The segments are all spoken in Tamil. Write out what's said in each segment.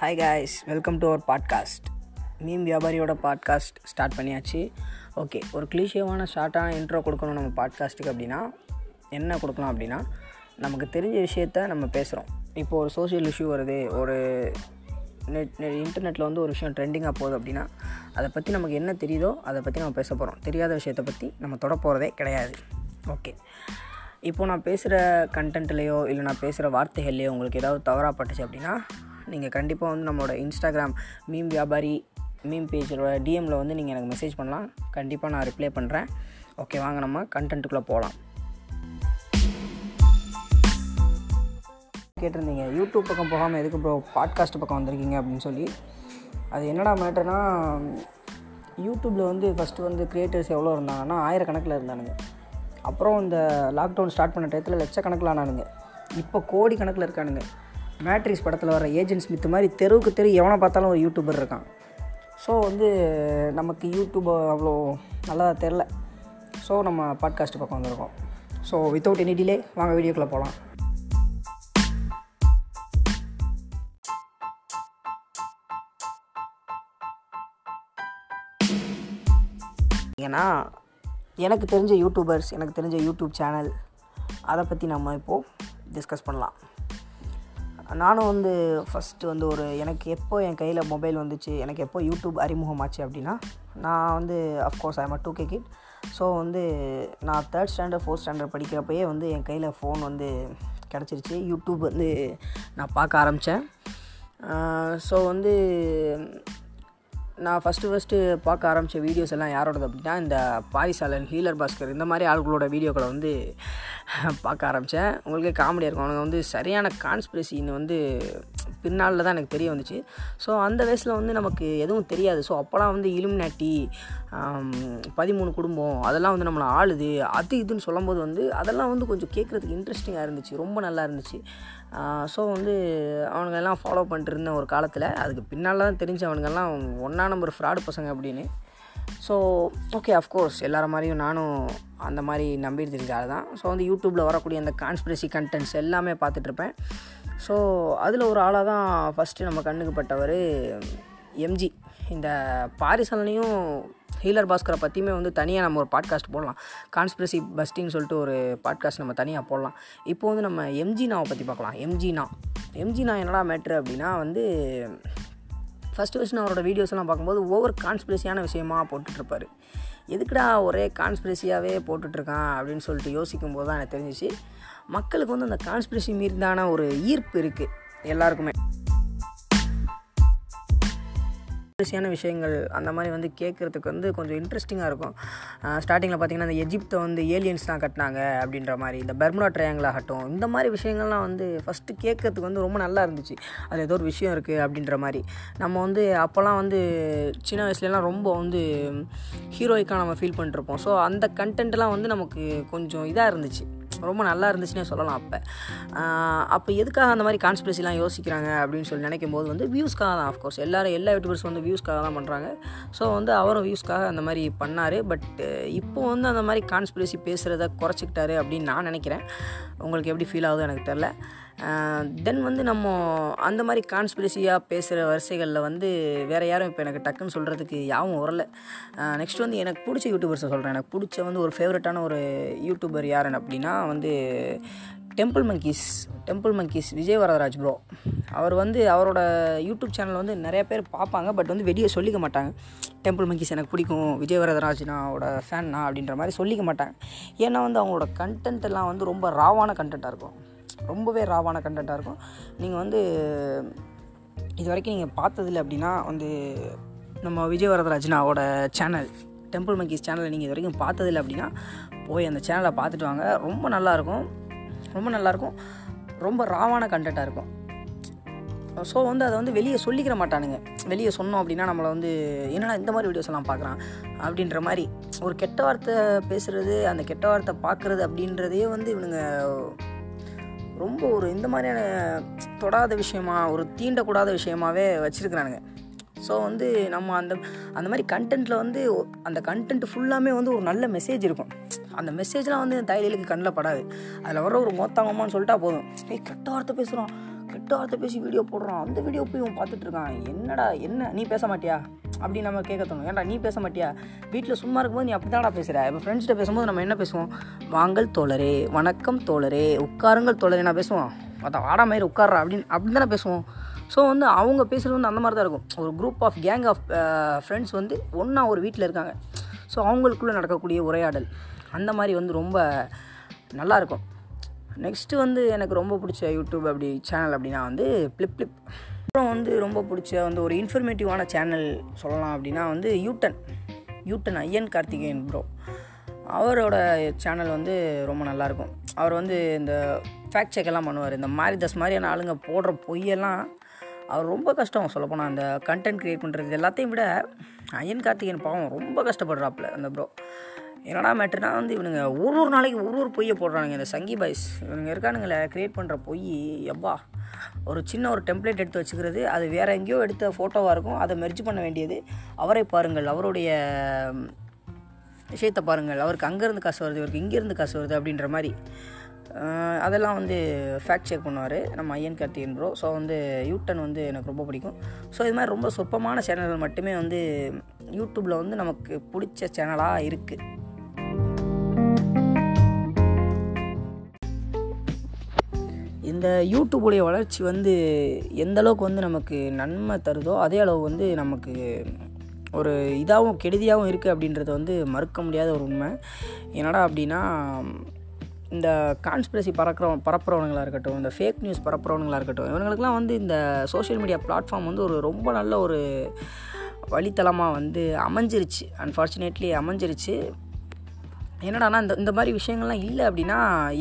Hi guys welcome to our podcast meme வியாபாரியோட podcast start பண்ணியாச்சு. ஓகே ஒரு கிளீஷியவான ஷார்ட்டான இன்ட்ரோ கொடுக்கணும் நம்ம பாட்காஸ்ட்டுக்கு அப்படின்னா என்ன கொடுக்கலாம் அப்படின்னா நமக்கு தெரிஞ்ச விஷயத்த நம்ம பேசுகிறோம் இப்போ ஒரு சோஷியல் இஷ்யூ வருது ஒரு நெட் இன்டர்நெட்டில் வந்து ஒரு விஷயம் ட்ரெண்டிங்காக போகுது அப்படின்னா அதை பற்றி நமக்கு என்ன தெரியுதோ அதை பற்றி நம்ம பேச போகிறோம் தெரியாத விஷயத்தை பற்றி நம்ம தொட போகிறதே கிடையாது. ஓகே இப்போது நான் பேசுகிற கண்டென்ட்லேயோ இல்லை நான் பேசுகிற வார்த்தைகள்லையோ உங்களுக்கு ஏதாவது தவறாக பட்டுச்சு அப்படின்னா நீங்கள் கண்டிப்பாக வந்து நம்மளோட இன்ஸ்டாகிராம் மீம் வியாபாரி மீம் பேஜோட டிஎம்மில் வந்து நீங்கள் எனக்கு மெசேஜ் பண்ணலாம். கண்டிப்பாக நான் ரிப்ளை பண்ணுறேன். ஓகே வாங்க நம்ம கண்டென்ட்டுக்குள்ளே போகலாம். கேட்டிருந்தீங்க யூடியூப் பக்கம் போகாமல் எதுக்கு ப்ரோ பாட்காஸ்ட் பக்கம் வந்திருக்கீங்க அப்படின்னு சொல்லி. அது என்னடா மேட்டர்னா யூடியூப்பில் வந்து ஃபஸ்ட்டு வந்து க்ரியேட்டர்ஸ் எவ்வளோ இருந்தாங்கன்னா ஆயிரக்கணக்கில் இருந்தானுங்க. அப்புறம் இந்த லாக்டவுன் ஸ்டார்ட் பண்ண டயத்தில் லட்சக்கணக்கில் ஆனானுங்க. இப்போ கோடி கணக்கில் இருக்கானுங்க. மேட்ரிக்ஸ் படத்தில் வர ஏஜென்ட் ஸ்மித் மாதிரி தெருவுக்கு தெரு எவனை பார்த்தாலும் ஒரு யூடியூபர் இருக்கான். ஸோ வந்து நமக்கு யூடியூப் அவ்வளோ நல்லா தெரில ஸோ நம்ம பாட்காஸ்ட் பக்கம் வந்திருக்கோம். ஸோ வித்தவுட் எனி டிலே வாங்க வீடியோக்குள்ளே போகலாம் ஏன்னா எனக்கு தெரிஞ்ச யூடியூபர்ஸ் எனக்கு தெரிஞ்ச யூடியூப் சேனல் அதை பற்றி நம்ம இப்போது டிஸ்கஸ் பண்ணலாம். நானும் வந்து ஃபஸ்ட்டு வந்து ஒரு எனக்கு எப்போ என் கையில் மொபைல் வந்துச்சு எனக்கு எப்போ யூடியூப் அறிமுகமாச்சு அப்படின்னா நான் வந்து of course I'm two K kid so வந்து நான் தேர்ட் ஸ்டாண்டர்ட் ஃபோர்த் ஸ்டாண்டர்ட் படிக்கிறப்பயே வந்து என் கையில் ஃபோன் வந்து கிடச்சிருச்சு. யூடியூப் வந்து நான் பார்க்க ஆரம்பித்தேன் ஸோ வந்து நான் ஃபஸ்ட்டு ஃபஸ்ட்டு பார்க்க ஆரம்பித்த வீடியோஸ் எல்லாம் யாரோடது அப்படின்னா இந்த பாரிசாலன் ஹீலர் பாஸ்கர் இந்த மாதிரி ஆளுகளோட வீடியோக்களை வந்து பார்க்க ஆரம்பித்தேன். உங்களுக்கே காமெடியாக இருக்கும். அவனுங்க வந்து சரியான கான்ஸ்பிரசின்னு வந்து பின்னால் தான் எனக்கு தெரிய வந்துச்சு. ஸோ அந்த வயசில் வந்து நமக்கு எதுவும் தெரியாது. ஸோ அப்போலாம் வந்து இலுமினாட்டி பதிமூணு குடும்பம் அதெல்லாம் வந்து நம்மளை ஆளுது. அது இதுன்னு சொல்லும்போது வந்து அதெல்லாம் வந்து கொஞ்சம் கேட்குறதுக்கு இன்ட்ரெஸ்டிங்காக இருந்துச்சு. ரொம்ப நல்லா இருந்துச்சு. ஸோ வந்து அவனுங்க எல்லாம் ஃபாலோ பண்ணிட்டு இருந்த ஒரு காலத்தில் அதுக்கு பின்னால் தான் தெரிஞ்சு அவனுங்கெல்லாம் ஒன்றா நம்பர் ஃப்ராடு பசங்க அப்படின்னு. ஸோ ஓகே அஃப்கோர்ஸ் எல்லார மாதிரியும் நானும் அந்த மாதிரி நம்பிட்டு தெரிஞ்ச ஆள் தான். ஸோ வந்து யூடியூப்பில் வரக்கூடிய அந்த கான்ஸ்பிரசி கண்டென்ட்ஸ் எல்லாமே பார்த்துட்ருப்பேன். ஸோ அதில் ஒரு ஆளாக தான் ஃபஸ்ட்டு நம்ம கண்ணுக்கு பட்டவர் எம்ஜி இந்த பாரிசலனையும் ஹீலர் பாஸ்கரை பற்றியுமே வந்து தனியாக நம்ம ஒரு பாட்காஸ்ட் போடலாம். கான்ஸ்பிரசி பஸ்டின்னு சொல்லிட்டு ஒரு பாட்காஸ்ட் நம்ம தனியாக போடலாம். இப்போ வந்து நம்ம எம்ஜி நாவை பற்றி பார்க்கலாம். எம்ஜி நா எம்ஜி நா என்னடா மேட்ரு அப்படின்னா வந்து ஃபஸ்ட்டு ஃபஸ்ட்டு அவரோட வீடியோஸ்லாம் பார்க்கும்போது ஒவ்வொரு கான்ஸ்பிரசியான விஷயமா போட்டுட்ருப்பார். எதுக்குடா ஒரே கான்ஸ்பிரசியாகவே போட்டுட்ருக்கான் அப்படின்னு சொல்லிட்டு யோசிக்கும் போது தான் எனக்கு தெரிஞ்சிச்சு. மக்களுக்கு வந்து அந்த கான்ஸ்பிரசி மீதான ஒரு ஈர்ப்பு இருக்குது எல்லாருக்குமே. இன்ட்ரெஸ்டிங்கான விஷயங்கள் அந்த மாதிரி வந்து கேட்குறதுக்கு வந்து கொஞ்சம் இன்ட்ரெஸ்டிங்காக இருக்கும். ஸ்டார்டிங்கில் பார்த்தீங்கன்னா இந்த எஜிப்தை வந்து ஏலியன்ஸ் தான் கட்டினாங்க அப்படின்ற மாதிரி இந்த பெர்முடா ட்ரையாங்கிள் ஆகட்டும் இந்த மாதிரி விஷயங்கள்லாம் வந்து ஃபஸ்ட்டு கேட்கறதுக்கு வந்து ரொம்ப நல்லா இருந்துச்சு. அது ஏதோ ஒரு விஷயம் இருக்குது அப்படின்ற மாதிரி. நம்ம வந்து அப்போல்லாம் வந்து சின்ன வயசுலலாம் ரொம்ப வந்து ஹீரோயிக்காக நம்ம ஃபீல் பண்ணிட்டுருப்போம் ஸோ அந்த கண்டென்ட்லாம் வந்து நமக்கு கொஞ்சம் இதாக இருந்துச்சு. ரொம்ப நல்லா இருந்துச்சுன்னே சொல்லலாம் அப்போ. அப்போ எதுக்காக அந்த மாதிரி கான்ஸ்பிரசிலாம் யோசிக்கிறாங்க அப்படின்னு சொல்லி நினைக்கும் போது வந்து வியூஸ்க்காக தான் ஆஃப்கோர்ஸ் எல்லோரும் எல்லா யூடியூபர்ஸ் வந்து வியூஸ்க்காக தான் பண்ணுறாங்க ஸோ வந்து அவரும் வியூஸ்க்காக அந்த மாதிரி பண்ணார். பட் இப்போ வந்து அந்த மாதிரி கான்ஸ்பிரசி பேசுகிறத குறைச்சிக்கிட்டாரு அப்படின்னு நான் நினைக்கிறேன். உங்களுக்கு எப்படி ஃபீல் ஆகுது எனக்கு தெரில தென் வந்து நம்ம அந்த மாதிரி கான்ஸ்பிரசியாக பேசுகிற வரிசைகளில் வந்து வேறு யாரும் இப்போ எனக்கு டக்குன்னு சொல்கிறதுக்கு யாவும் வரல. நெக்ஸ்ட் வந்து எனக்கு பிடிச்ச யூடியூபர்ஸை சொல்கிறேன் எனக்கு பிடிச்ச வந்து ஒரு ஃபேவரட்டான ஒரு யூடியூபர் யாருன்னு அப்படின்னா வந்து Temple Monkeys Temple Monkeys Vijay Varadharaj bro அவர் வந்து அவரோட யூடியூப் சேனல் வந்து நிறைய பேர் பார்ப்பாங்க பட் வந்து வெளியே சொல்லிக்க மாட்டாங்க. டெம்பிள் மங்கீஸ் எனக்கு பிடிக்கும் விஜய் வரதராஜ் நானோட அப்படின்ற மாதிரி சொல்லிக்க மாட்டாங்க. ஏன்னா வந்து அவங்களோட கண்டென்ட் எல்லாம் வந்து ரொம்ப ராவான கண்டென்ட்டாக இருக்கும். ரொம்பவே ராவான கண்டென்ட்டாக இருக்கும். நீங்கள் வந்து இது வரைக்கும் நீங்கள் பார்த்ததில்ல அப்படின்னா வந்து நம்ம விஜய் வரதராஜனாவோட சேனல் டெம்பிள் மங்கிஸ் சேனலை நீங்கள் இது வரைக்கும் பார்த்ததில்ல அப்படின்னா போய் அந்த சேனலை பார்த்துட்டு வாங்க. ரொம்ப நல்லாயிருக்கும் ரொம்ப நல்லாயிருக்கும் ரொம்ப ராவான கண்டென்ட்டாக இருக்கும். ஸோ வந்து அதை வந்து வெளியே சொல்லிக்கிற மாட்டானுங்க. வெளியே சொன்னோம் அப்படின்னா நம்மளை வந்து என்னடா இந்த மாதிரி வீடியோஸ் எல்லாம் பார்க்குறான்? அப்படின்ற மாதிரி. ஒரு கெட்ட வார்த்தை பேசுகிறது அந்த கெட்ட வார்த்தை பார்க்குறது அப்படின்றதே வந்து இவனுங்க ரொம்ப ஒரு இந்த மாதிரியான தொடாத விஷயமா ஒரு தீண்டக்கூடாத விஷயமாவே வச்சுருக்கிறானுங்க. ஸோ வந்து நம்ம அந்த அந்த மாதிரி கண்டென்ட்டில் வந்து அந்த கண்டென்ட் ஃபுல்லாமே வந்து ஒரு நல்ல மெசேஜ் இருக்கும். அந்த மெசேஜ்லாம் வந்து தையலுக்கு கண்ணில் படாது. அதில் வர ஒரு மோத்தாங்கம்மான்னு சொல்லிட்டா போதும். ஏய் கெட்ட வார்த்தை பேசுகிறோம் கெட்ட பேசி வீடியோ போடுறான். அந்த வீடியோ போய் இவன் பார்த்துட்டு இருக்கான். என்னடா என்ன? நீ பேச மாட்டியா? அப்படி நம்ம கேட்க தோணும். ஏன்டா நீ பேச மாட்டியா? வீட்டில் சும்மா இருக்கும்போது நீ அப்படி தான்டா பேசுகிற இப்போ ஃப்ரெண்ட்ஸ்கிட்ட பேசும்போது நம்ம என்ன பேசுவோம்? வாங்கல் தோழரே வணக்கம் தோழரே உட்காருங்கள் தோழரே நான் பேசுவோம். அதான் ஆடா மாதிரி உட்கார்றா அப்படின்னு அப்படின்னு தானே பேசுவோம். ஸோ வந்து அவங்க பேசுகிறது வந்து அந்த மாதிரி தான் இருக்கும். ஒரு group of gang of friends வந்து ஒன்றா ஒரு வீட்டில் இருக்காங்க. ஸோ அவங்களுக்குள்ளே நடக்கக்கூடிய உரையாடல் அந்த மாதிரி வந்து ரொம்ப நல்லாயிருக்கும் நெக்ஸ்ட்டு வந்து எனக்கு ரொம்ப பிடிச்ச யூடியூப் அப்படி சேனல் அப்படின்னா வந்து ப்ளிப் ப்ளிப் அப்புறம் வந்து ரொம்ப பிடிச்ச வந்து ஒரு இன்ஃபர்மேட்டிவான சேனல் சொல்லலாம் அப்படின்னா வந்து U turn U turn Iyan Karthikeyan bro அவரோட சேனல் வந்து ரொம்ப நல்லாயிருக்கும் அவர் வந்து இந்த ஃபேக்ட் செக்கெல்லாம் பண்ணுவார். இந்த மாதிரி தஸ் மாதிரியான ஆளுங்க போடுற பொய்யெல்லாம் அவர் ரொம்ப கஷ்டம் சொல்லப்போனால் அந்த கண்டென்ட் க்ரியேட் பண்ணுறது எல்லாத்தையும் விட ஐயன் கார்த்திகேயன் பாவம் ரொம்ப கஷ்டப்படுறாப்புல அந்த ப்ரோ என்னடா மேட்ருனா வந்து இவனுங்க ஒரு ஒரு நாளைக்கு ஒரு ஒரு பொய்யை போடுறானுங்க. இந்த சங்கி பாய்ஸ் இவனுங்க இருக்கானுங்களே க்ரியேட் பண்ணுற பொய். எவ்வா ஒரு சின்ன ஒரு டெம்ப்ளேட் எடுத்து வச்சுக்கிறது. அது வேறு எங்கேயோ எடுத்த ஃபோட்டோவாக இருக்கும். அதை மெர்ஜ் பண்ண வேண்டியது. அவரை பாருங்கள். அவருடைய விஷயத்தை பாருங்கள். அவருக்கு அங்கேருந்து காசு வருது இவருக்கு இங்கேருந்து காசு வருது அப்படின்ற மாதிரி. அதெல்லாம் வந்து ஃபேக்ட் செக் பண்ணுவார். நம்ம ஐயன் கார்த்திகன் ப்ரோ ஸோ வந்து யூட்டன் வந்து எனக்கு ரொம்ப பிடிக்கும். ஸோ இது மாதிரி ரொம்ப சொற்பமான சேனல்கள் மட்டுமே வந்து யூடியூப்பில் வந்து நமக்கு பிடிச்ச சேனலாக இருக்குது இந்த யூடியூபுடைய வளர்ச்சி வந்து எந்த அளவுக்கு வந்து நமக்கு நன்மை தருதோ அதே அளவு வந்து நமக்கு ஒரு இதாகவும் கெடுதியாகவும் இருக்குது அப்படின்றது வந்து மறுக்க முடியாத ஒரு உண்மை. என்னடா அப்படின்னா இந்த கான்ஸ்பிரசி பறக்கிற பரப்புறவனுங்களாக இருக்கட்டும் இந்த ஃபேக் நியூஸ் பரப்புறவனுங்களாக இருக்கட்டும் இவங்களுக்கெல்லாம் வந்து இந்த சோஷியல் மீடியா பிளாட்ஃபார்ம் வந்து ஒரு ரொம்ப நல்ல ஒரு வழித்தளமாக வந்து அமைஞ்சிருச்சு. அன்ஃபார்ச்சுனேட்லி அமைஞ்சிருச்சு. என்னடானா இந்த இந்த மாதிரி விஷயங்கள்லாம் இல்லை அப்படின்னா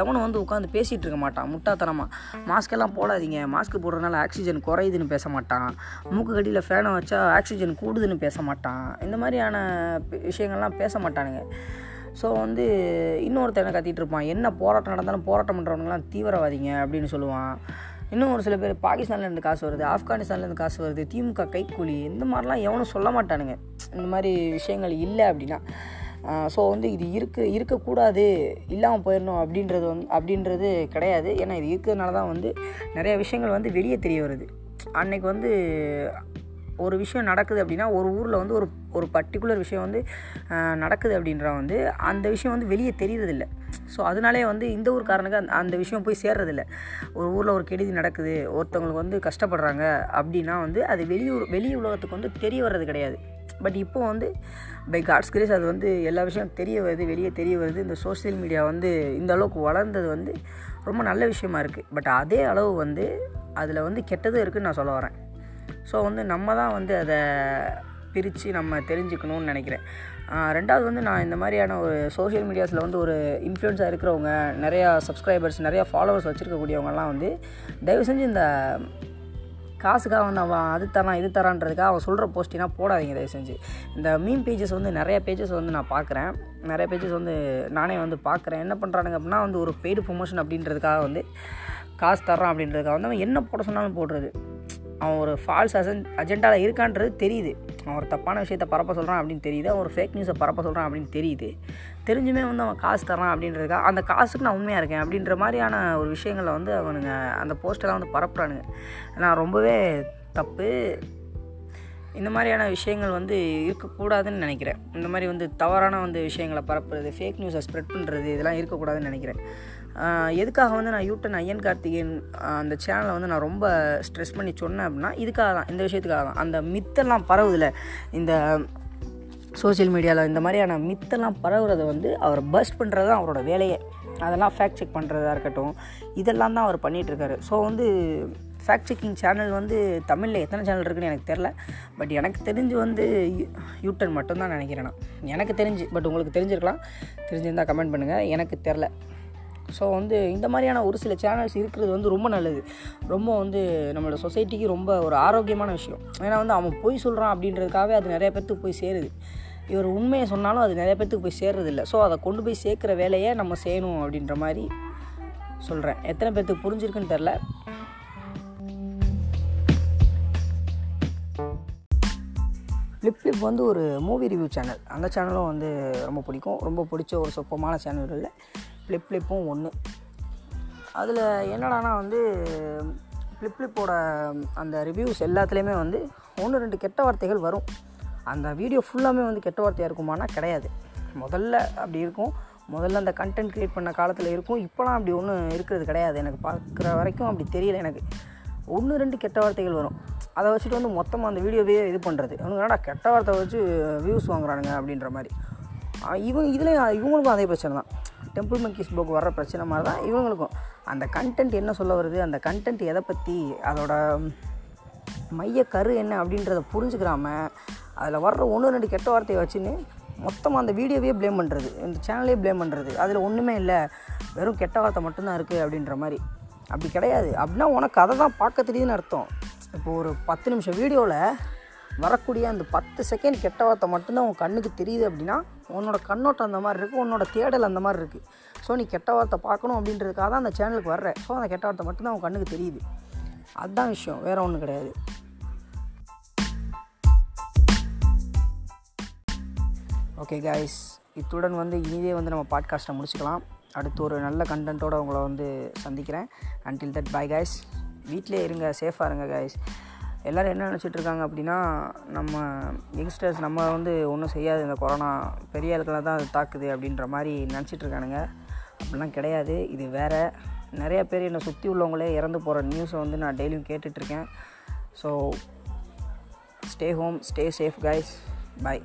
எவனும் வந்து உட்காந்து பேசிகிட்டு இருக்க மாட்டான் முட்டாத்தனமாக மாஸ்க்கெல்லாம் போடாதீங்க. மாஸ்க் போடுறதுனால ஆக்சிஜன் குறையுதுன்னு பேச மாட்டான். மூக்கு கடியில் ஃபேனை வச்சா ஆக்சிஜன் கூடுதுன்னு பேச மாட்டான். இந்த மாதிரியான விஷயங்கள்லாம் பேச மாட்டானுங்க. ஸோ வந்து இன்னொருத்தனை என்ன இருப்பான்? என்ன போராட்டம் நடந்தாலும் போராட்டம் பண்ணுறவங்களாம் தீவிரவாதிங்க அப்படின்னு சொல்லுவான். இன்னும் ஒரு சில பேர் பாகிஸ்தான்லேருந்து காசு வருது ஆப்கானிஸ்தான்லேருந்து காசு வருது திமுக கைக்கூலி இந்த மாதிரிலாம் எவனும் சொல்ல மாட்டானுங்க. இந்த மாதிரி விஷயங்கள் இல்லை அப்படின்னா. ஸோ வந்து இது இருக்க இருக்கக்கூடாது இல்லாமல் போயிடணும் அப்படின்றது வந்து அப்படின்றது கிடையாது. ஏன்னா இது இருக்கிறதுனால தான் வந்து நிறைய விஷயங்கள் வந்து வெளியே தெரிய வருது. அன்னைக்கு வந்து ஒரு விஷயம் நடக்குது அப்படின்னா ஒரு ஊரில் வந்து ஒரு ஒரு பர்டிகுலர் விஷயம் வந்து நடக்குது அப்படின்றா வந்து அந்த விஷயம் வந்து வெளியே தெரியறதில்ல. ஸோ அதனாலே வந்து இந்த ஊர்க்காரனுக்கு அந்த அந்த விஷயம் போய் சேர்றதில்ல. ஒரு ஊரில் ஒரு கெடுதி நடக்குது ஒருத்தவங்களுக்கு வந்து கஷ்டப்படுறாங்க அப்படின்னா வந்து அது வெளியூர் வெளி உலகத்துக்கு வந்து தெரிய வர்றது கிடையாது. பட் இப்போ வந்து பை காட்ஸ் கிரேஸ் அது வந்து எல்லா விஷயம் தெரிய வருது வெளியே தெரிய வருது. இந்த சோஷியல் மீடியா வந்து இந்த அளவுக்கு வளர்ந்தது வந்து ரொம்ப நல்ல விஷயமா இருக்குது பட் அதே அளவு வந்து அதில் வந்து கெட்டதும் இருக்குதுன்னு நான் சொல்ல வரேன். ஸோ வந்து நம்ம தான் வந்து அதை பிரித்து நம்ம தெரிஞ்சுக்கணும்னு நினைக்கிறேன். ரெண்டாவது வந்து நான் இந்த மாதிரியான ஒரு சோஷியல் மீடியாஸில் வந்து ஒரு இன்ஃப்ளூயன்ஸாக இருக்கிறவங்க நிறையா சப்ஸ்கிரைபர்ஸ் நிறையா ஃபாலோவர்ஸ் வச்சுருக்கக்கூடியவங்கலாம் வந்து தயவு செஞ்சு இந்த காசுக்காக வந்து அவன் அது தரான் இது தரான்றதுக்காக அவன் சொல்கிற போஸ்டினா போடாதீங்க தயவு செஞ்சு இந்த மீன் பேஜஸ் வந்து நிறைய பேஜஸ் வந்து நான் பார்க்குறேன். நிறைய பேஜஸ் வந்து நானே வந்து பார்க்குறேன். என்ன பண்ணுறானுங்க அப்படின்னா வந்து ஒரு பெய்டு ப்ரொமோஷன் அப்படின்றதுக்காக வந்து காசு தர்றான் அப்படின்றதுக்காக வந்து அவன் என்ன போட சொன்னாலும் போடுறது. அவன் ஒரு ஃபால்ஸ் அசன் அஜெண்டாவில் இருக்கான்றது தெரியுது. அவன் ஒரு தப்பான விஷயத்தை பரப்ப சொல்கிறான் அப்படின்னு தெரியுது. அவன் ஒரு ஃபேக் நியூஸை பரப்ப சொல்கிறான் அப்படின்னு தெரியுது. தெரிஞ்சுமே வந்து அவன் காசு தரான் அப்படின்றதுக்காக அந்த காசுக்கு நான் உண்மையாக இருக்கேன் அப்படின்ற மாதிரியான ஒரு விஷயங்களை வந்து அவனுங்க அந்த போஸ்டெல்லாம் வந்து பரப்புறானுங்க. நான் ரொம்பவே தப்பு. இந்த மாதிரியான விஷயங்கள் வந்து இருக்கக்கூடாதுன்னு நினைக்கிறேன். இந்த மாதிரி வந்து தவறான வந்து விஷயங்களை பரப்புறது ஃபேக் நியூஸை ஸ்ப்ரெட் பண்ணுறது இதெல்லாம் இருக்கக்கூடாதுன்னு நினைக்கிறேன். எதுக்காக வந்து நான் யூட்டன் ஐயன் கார்த்திகேயன் அந்த சேனலை வந்து நான் ரொம்ப ஸ்ட்ரெஸ் பண்ணி சொன்னேன் அப்படின்னா இதுக்காக தான் இந்த விஷயத்துக்காக தான். அந்த மித்தெல்லாம் பரவுதில்ல இந்த சோஷியல் மீடியாவில் இந்த மாதிரியான மித்தெல்லாம் பரவுறதை வந்து அவர் பஸ்ட் பண்ணுறது தான் அவரோட வேலையை. அதெல்லாம் ஃபேக்ட் செக் பண்ணுறதா இருக்கட்டும் இதெல்லாம் தான் அவர் பண்ணிகிட்ருக்காரு ஸோ வந்து ஃபேக்ட் செக்கிங் சேனல் வந்து தமிழில் எத்தனை சேனல் இருக்குன்னு எனக்கு தெரில பட் எனக்கு தெரிஞ்சு வந்து யூ- யூட்டன் மட்டும்தான் நினைக்கிறேன் நான். எனக்கு தெரிஞ்சு பட் உங்களுக்கு தெரிஞ்சிருக்கலாம். தெரிஞ்சிருந்தால் கமெண்ட் பண்ணுங்கள் எனக்கு தெரில ஸோ வந்து இந்த மாதிரியான ஒரு சில சேனல்ஸ் இருக்கிறது வந்து ரொம்ப நல்லது. ரொம்ப வந்து நம்மளோட சொசைட்டிக்கு ரொம்ப ஒரு ஆரோக்கியமான விஷயம். ஏன்னா வந்து அவன் பொய் சொல்கிறான் அப்படின்றதுக்காகவே அது நிறைய பேர்த்துக்கு போய் சேருது. இவர் உண்மையை சொன்னாலும் அது நிறைய பேர்த்துக்கு போய் சேர்றதில்ல. ஸோ அதை கொண்டு போய் சேர்க்குற வேலையை நம்ம செய்யணும் அப்படின்ற மாதிரி சொல்கிறேன் எத்தனை பேர்த்துக்கு புரிஞ்சிருக்குன்னு தெரில ஃப்ளிப் ஃப்ளிப் வந்து ஒரு மூவி ரிவ்யூ சேனல் அந்த சேனலும் வந்து ரொம்ப பிடிக்கும். ரொம்ப பிடிச்ச ஒரு சொப்பமான சேனல்களில் ஃப்ளிப் ஃப்ளிப்பும் ஒன்று அதில் என்னடானா வந்து ஃப்ளிப் ஃப்ளிப்போட அந்த ரிவ்யூஸ் எல்லாத்துலேயுமே வந்து ஒன்று ரெண்டு கெட்ட வார்த்தைகள் வரும். அந்த வீடியோ ஃபுல்லாமே வந்து கெட்ட வார்த்தையாக இருக்குமானா கிடையாது. முதல்ல அப்படி இருக்கும். முதல்ல அந்த கண்டென்ட் க்ரியேட் பண்ண காலத்தில் இருக்கும். இப்போலாம் அப்படி ஒன்றும் இருக்கிறது கிடையாது. எனக்கு பார்க்குற வரைக்கும் அப்படி தெரியல எனக்கு. ஒன்று ரெண்டு கெட்ட வார்த்தைகள் வரும். அதை வச்சுட்டு வந்து மொத்தமாக அந்த வீடியோவே இது பண்ணுறது அவனுக்கு என்னடா கெட்ட வார்த்தை வச்சு வியூஸ் வாங்குறானுங்க அப்படின்ற மாதிரி. இவங்க இதுலேயும் இவங்களுக்கும் அதே பிரச்சனை தான். டெம்பிள் மங்கிஸ் புக் வர்ற பிரச்சனை மாதிரி தான் இவங்களுக்கும். அந்த கண்டென்ட் என்ன சொல்ல வருது அந்த கண்டென்ட் எதை பற்றி அதோட மைய கரு என்ன அப்படின்றத புரிஞ்சுக்கிறாம அதில் வர்ற ஒன்று ரெண்டு கெட்ட வார்த்தையை வச்சுன்னு மொத்தமாக அந்த வீடியோவே ப்ளேம் பண்ணுறது இந்த சேனலே ப்ளேம் பண்ணுறது அதில் ஒன்றுமே இல்லை. வெறும் கெட்ட வார்த்தை மட்டும்தான் இருக்குது அப்படின்ற மாதிரி. அப்படி கிடையாது. அப்படின்னா உனக்கு அதை தான் பார்க்க தெரியுதுன்னு அர்த்தம். இப்போ ஒரு பத்து நிமிஷம் வீடியோவில் வரக்கூடிய அந்த பத்து செகண்ட் கெட்ட வார்த்தை மட்டும்தான் உன் கண்ணுக்கு தெரியுது அப்படின்னா உன்னோட கண்ணோட்டம் அந்த மாதிரி இருக்குது உன்னோட தேடல் அந்த மாதிரி இருக்குது ஸோ நீ கெட்ட வார்த்தை பார்க்கணும் அப்படின்றதுக்காக தான் அந்த சேனலுக்கு வர்ற. ஸோ அந்த கெட்ட வார்த்தை மட்டும்தான் உன் கண்ணுக்கு தெரியுது. அதுதான் விஷயம் வேறு ஒன்றும் கிடையாது. ஓகே காய்ஸ் இத்துடன் வந்து இனிதே வந்து நம்ம பாட்காஸ்ட்டை முடிச்சுக்கலாம். அடுத்து ஒரு நல்ல கண்டென்ட்டோடு உங்களை வந்து சந்திக்கிறேன். அன்டில் தட் பை காய்ஸ் வீட்டிலே இருங்க சேஃபாக இருங்க கைஸ் எல்லோரும் என்ன நினச்சிட்ருக்காங்க அப்படின்னா நம்ம யங்ஸ்டர்ஸ் நம்ம வந்து ஒன்றும் செய்யாது இந்த கொரோனா பெரிய ஆளுக்கெல்லாம் தான் அது தாக்குது அப்படின்ற மாதிரி நினச்சிட்டு இருக்கானுங்க. அப்படிலாம் கிடையாது. இது வேறு. நிறைய பேர் என்னை சுற்றி உள்ளவங்களே இறந்து போகிற நியூஸை வந்து நான் டெய்லியும் கேட்டுட்ருக்கேன் so stay home stay safe guys bye